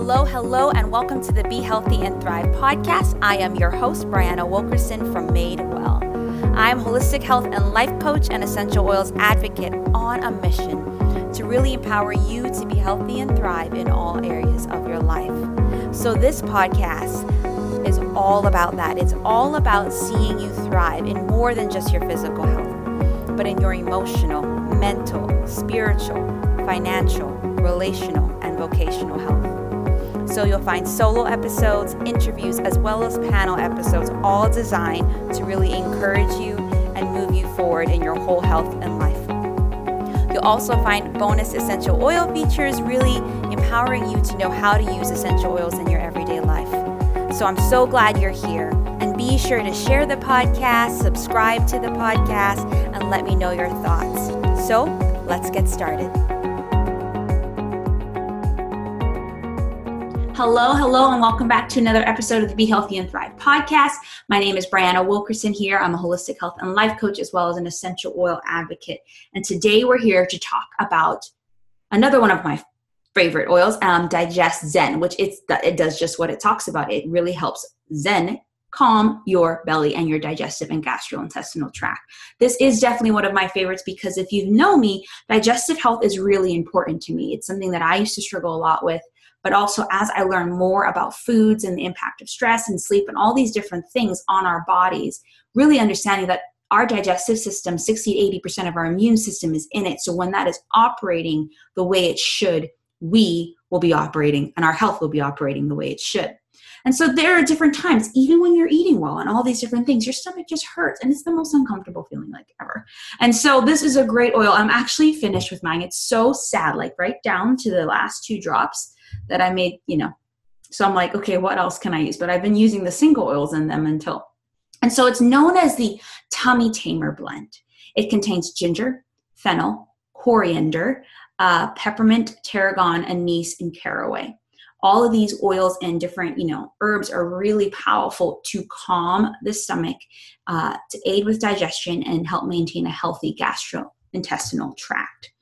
Hello, hello, and welcome to the Be Healthy and Thrive podcast. I am your host, Brianna Wilkerson from Made Well. I am holistic health and life coach and essential oils advocate on a mission to really empower you to be healthy and thrive in all areas of your life. So, this podcast is all about that. It's all about seeing you thrive in more than just your physical health, but in your emotional, mental, spiritual, financial, relational, and vocational health. So you'll find solo episodes, interviews, as well as panel episodes, all designed to really encourage you and move you forward in your whole health and life. You'll also find bonus essential oil features, really empowering you to know how to use essential oils in your everyday life. So I'm so glad you're here. And be sure to share the podcast, subscribe to the podcast, and let me know your thoughts. So let's get started. Hello, hello, and welcome back to another episode of the Be Healthy and Thrive podcast. My name is Brianna Wilkerson here. I'm a holistic health and life coach as well as an essential oil advocate. And today we're here to talk about another one of my favorite oils, um, DigestZen, which it's it does just what it talks about. It really helps Zen calm your belly and your digestive and gastrointestinal tract. This is definitely one of my favorites because if you know me, digestive health is really important to me. It's something that I used to struggle a lot with but also as I learn more about foods and the impact of stress and sleep and all these different things on our bodies, really understanding that our digestive system, 60 80% of our immune system is in it. So when that is operating the way it should, we will be operating and our health will be operating the way it should. And so there are different times, even when you're eating well and all these different things, your stomach just hurts and it's the most uncomfortable feeling like ever. And so this is a great oil. I'm actually finished with mine. It's so sad, like right down to the last two drops that I made, you know. So I'm like, okay, what else can I use? But I've been using the single oils in them until. And so it's known as the Tummy Tamer blend. It contains ginger, fennel, coriander, uh, peppermint, tarragon, anise, and caraway. All of these oils and different, you know, herbs are really powerful to calm the stomach, uh, to aid with digestion, and help maintain a healthy gastrointestinal tract.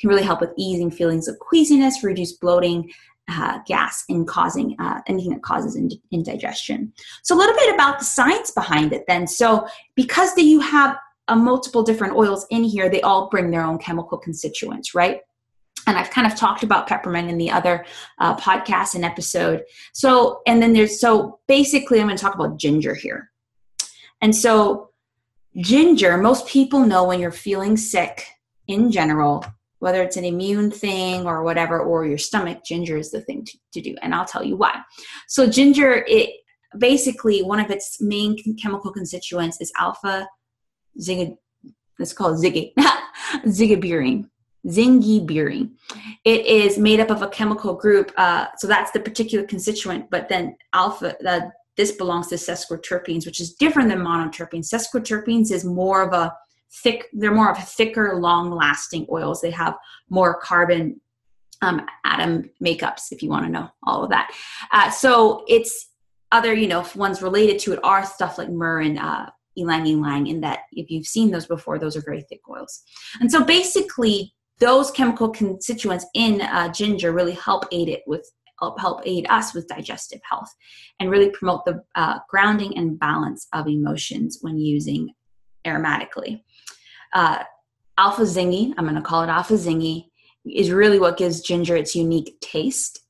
Can really help with easing feelings of queasiness, reduce bloating, uh, gas and causing uh, anything that causes ind- indigestion. So, a little bit about the science behind it then. So, because the, you have a multiple different oils in here, they all bring their own chemical constituents, right? And I've kind of talked about peppermint in the other uh, podcast and episode. So, and then there's so basically, I'm going to talk about ginger here. And so, ginger, most people know when you're feeling sick in general, whether it's an immune thing or whatever, or your stomach, ginger is the thing to, to do. And I'll tell you why. So, ginger, it basically one of its main chemical constituents is alpha zig. Let's call it ziggy, zigaberine. Zingiberine. It is made up of a chemical group, uh, so that's the particular constituent. But then alpha, uh, this belongs to sesquiterpenes, which is different than monoterpenes. Sesquiterpenes is more of a thick they're more of thicker long lasting oils. They have more carbon um, atom makeups if you want to know all of that. Uh, so it's other you know ones related to it are stuff like myrrh and uh, ylang ylang in that if you've seen those before those are very thick oils. And so basically those chemical constituents in uh, ginger really help aid it with help, help aid us with digestive health and really promote the uh, grounding and balance of emotions when using aromatically uh, alpha zingy, I'm going to call it alpha zingy, is really what gives ginger its unique taste.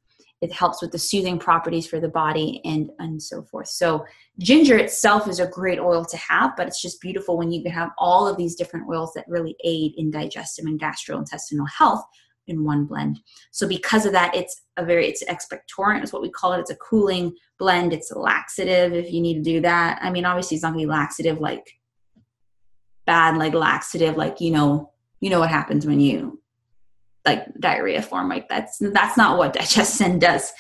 It helps with the soothing properties for the body and and so forth. So ginger itself is a great oil to have, but it's just beautiful when you can have all of these different oils that really aid in digestive and gastrointestinal health in one blend. So because of that, it's a very it's expectorant is what we call it. It's a cooling blend. It's a laxative if you need to do that. I mean, obviously it's not gonna be laxative like bad like laxative like you know you know what happens when you like diarrhea form like that's that's not what DigestZen does.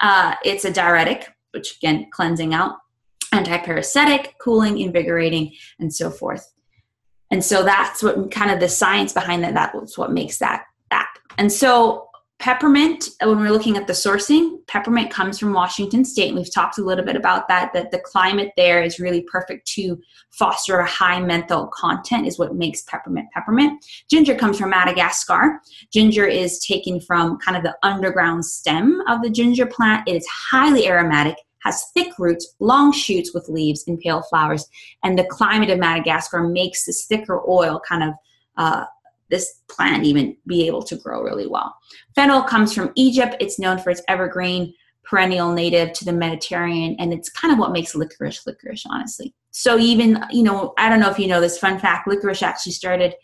Uh, it's a diuretic which again cleansing out antiparasitic cooling invigorating and so forth. And so that's what kind of the science behind that that's what makes that that. And so peppermint uh, when we're looking at the sourcing peppermint comes from washington state and we've talked a little bit about that that the climate there is really perfect to foster a high menthol content is what makes peppermint peppermint. Ginger comes from madagascar. Ginger is taken from kind of the underground stem of the ginger plant. It is highly aromatic has thick roots, long shoots with leaves and pale flowers, and the climate of Madagascar makes this thicker oil kind of uh, this plant even be able to grow really well. Fennel comes from Egypt. It's known for its evergreen, perennial native to the Mediterranean, and it's kind of what makes licorice licorice, honestly. So even, you know, I don't know if you know this fun fact, licorice actually started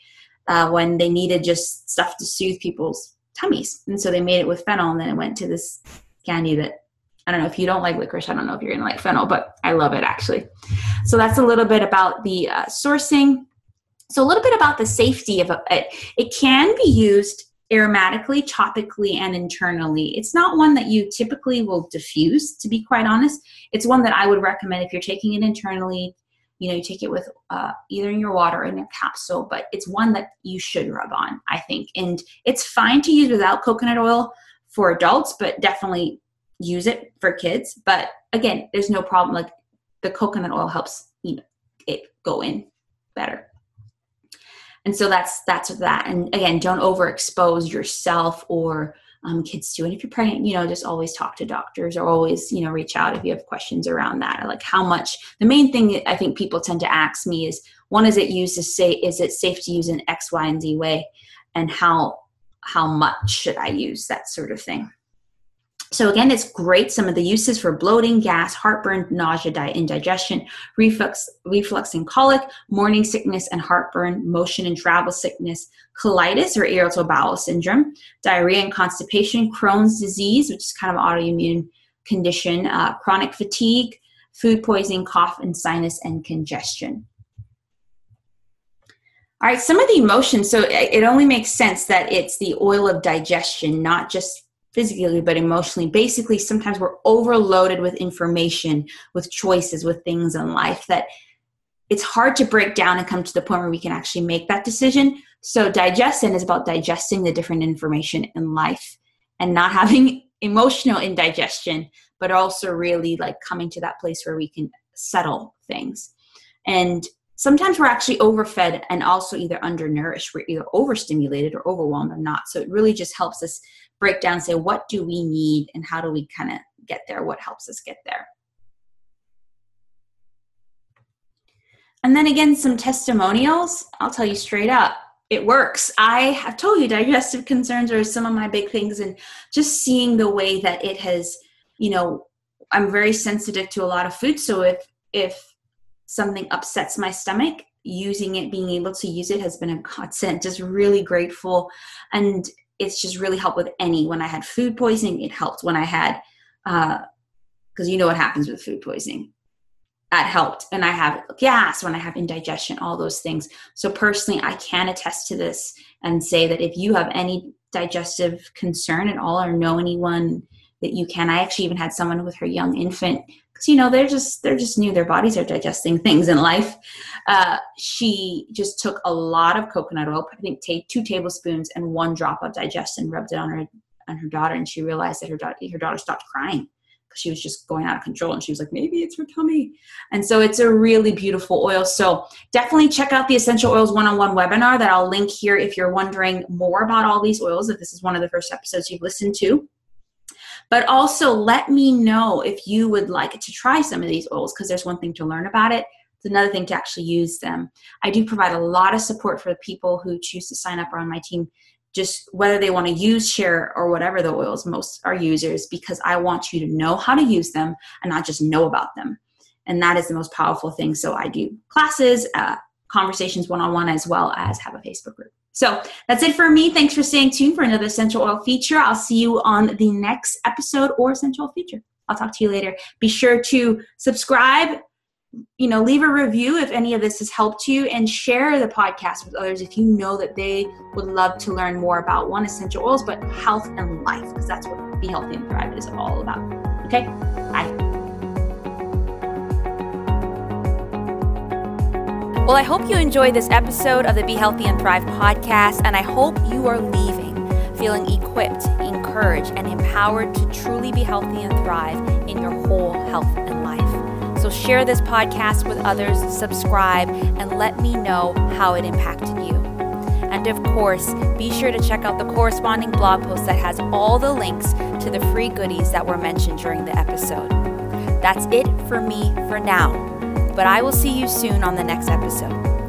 uh, when they needed just stuff to soothe people's tummies. And so they made it with fennel, and then it went to this candy that I don't know if you don't like licorice. I don't know if you're gonna like fennel, but I love it actually. So that's a little bit about the uh, sourcing. So, a little bit about the safety of it. It can be used aromatically, topically, and internally. It's not one that you typically will diffuse, to be quite honest. It's one that I would recommend if you're taking it internally. You know, you take it with uh, either in your water or in a capsule, but it's one that you should rub on, I think. And it's fine to use without coconut oil for adults, but definitely use it for kids. But again, there's no problem. Like the coconut oil helps you know, it go in better and so that's that's that. And again don't overexpose yourself or um, kids to and if you're pregnant you know just always talk to doctors or always you know reach out if you have questions around that. Like how much the main thing i think people tend to ask me is one is it used to say is it safe to use in x y and z way? And how how much should i use? That sort of thing so again, it's great. Some of the uses for bloating, gas, heartburn, nausea, diet indigestion, reflux, reflux and colic, morning sickness and heartburn, motion and travel sickness, colitis or irritable bowel syndrome, diarrhea and constipation, Crohn's disease, which is kind of autoimmune condition, uh, chronic fatigue, food poisoning, cough and sinus, and congestion. All right, some of the emotions. So it only makes sense that it's the oil of digestion, not just physically but emotionally. Basically sometimes we're overloaded with information with choices with things in life that it's hard to break down and come to the point where we can actually make that decision. So digestion is about digesting the different information in life and not having emotional indigestion but also really like coming to that place where we can settle things. And sometimes we're actually overfed and also either undernourished we're either overstimulated or overwhelmed or not. So it really just helps us break down say what do we need and how do we kind of get there? What helps us get there? And then again some testimonials. I'll tell you straight up it works. I have told you digestive concerns are some of my big things and just seeing the way that it has you know i'm very sensitive to a lot of food. So if if something upsets my stomach using it being able to use it has been a godsend just really grateful and it's just really helped with any. When I had food poisoning, it helped. When I had, because uh, you know what happens with food poisoning, that helped. And I have gas when I have indigestion, all those things. So personally, I can attest to this and say that if you have any digestive concern at all or know anyone that you can, I actually even had someone with her young infant you know they're just they're just new. Their bodies are digesting things in life. Uh, she just took a lot of coconut oil i think two tablespoons and one drop of DigestZen rubbed it on her on her daughter and she realized that her daughter her daughter stopped crying because she was just going out of control and she was like maybe it's her tummy. And so it's a really beautiful oil. So definitely check out the essential oils one-on-one webinar that i'll link here if you're wondering more about all these oils if this is one of the first episodes you've listened to but also let me know if you would like to try some of these oils because there's one thing to learn about it. It's another thing to actually use them. I do provide a lot of support for the people who choose to sign up on my team, just whether they want to use, share, or whatever the oils most are users, because I want you to know how to use them and not just know about them. And that is the most powerful thing. So I do classes, uh, conversations one on one, as well as have a Facebook group. So that's it for me. Thanks for staying tuned for another Essential Oil feature. I'll see you on the next episode or Essential feature. I'll talk to you later. Be sure to subscribe, you know, leave a review if any of this has helped you, and share the podcast with others if you know that they would love to learn more about one essential oils, but health and life, because that's what Be Healthy and Thrive is all about. Okay, bye. Well, I hope you enjoyed this episode of the Be Healthy and Thrive podcast, and I hope you are leaving feeling equipped, encouraged and empowered to truly be healthy and thrive in your whole health and life. So share this podcast with others, subscribe, and let me know how it impacted you. And of course, be sure to check out the corresponding blog post that has all the links to the free goodies that were mentioned during the episode. That's it for me for now, but I will see you soon on the next episode.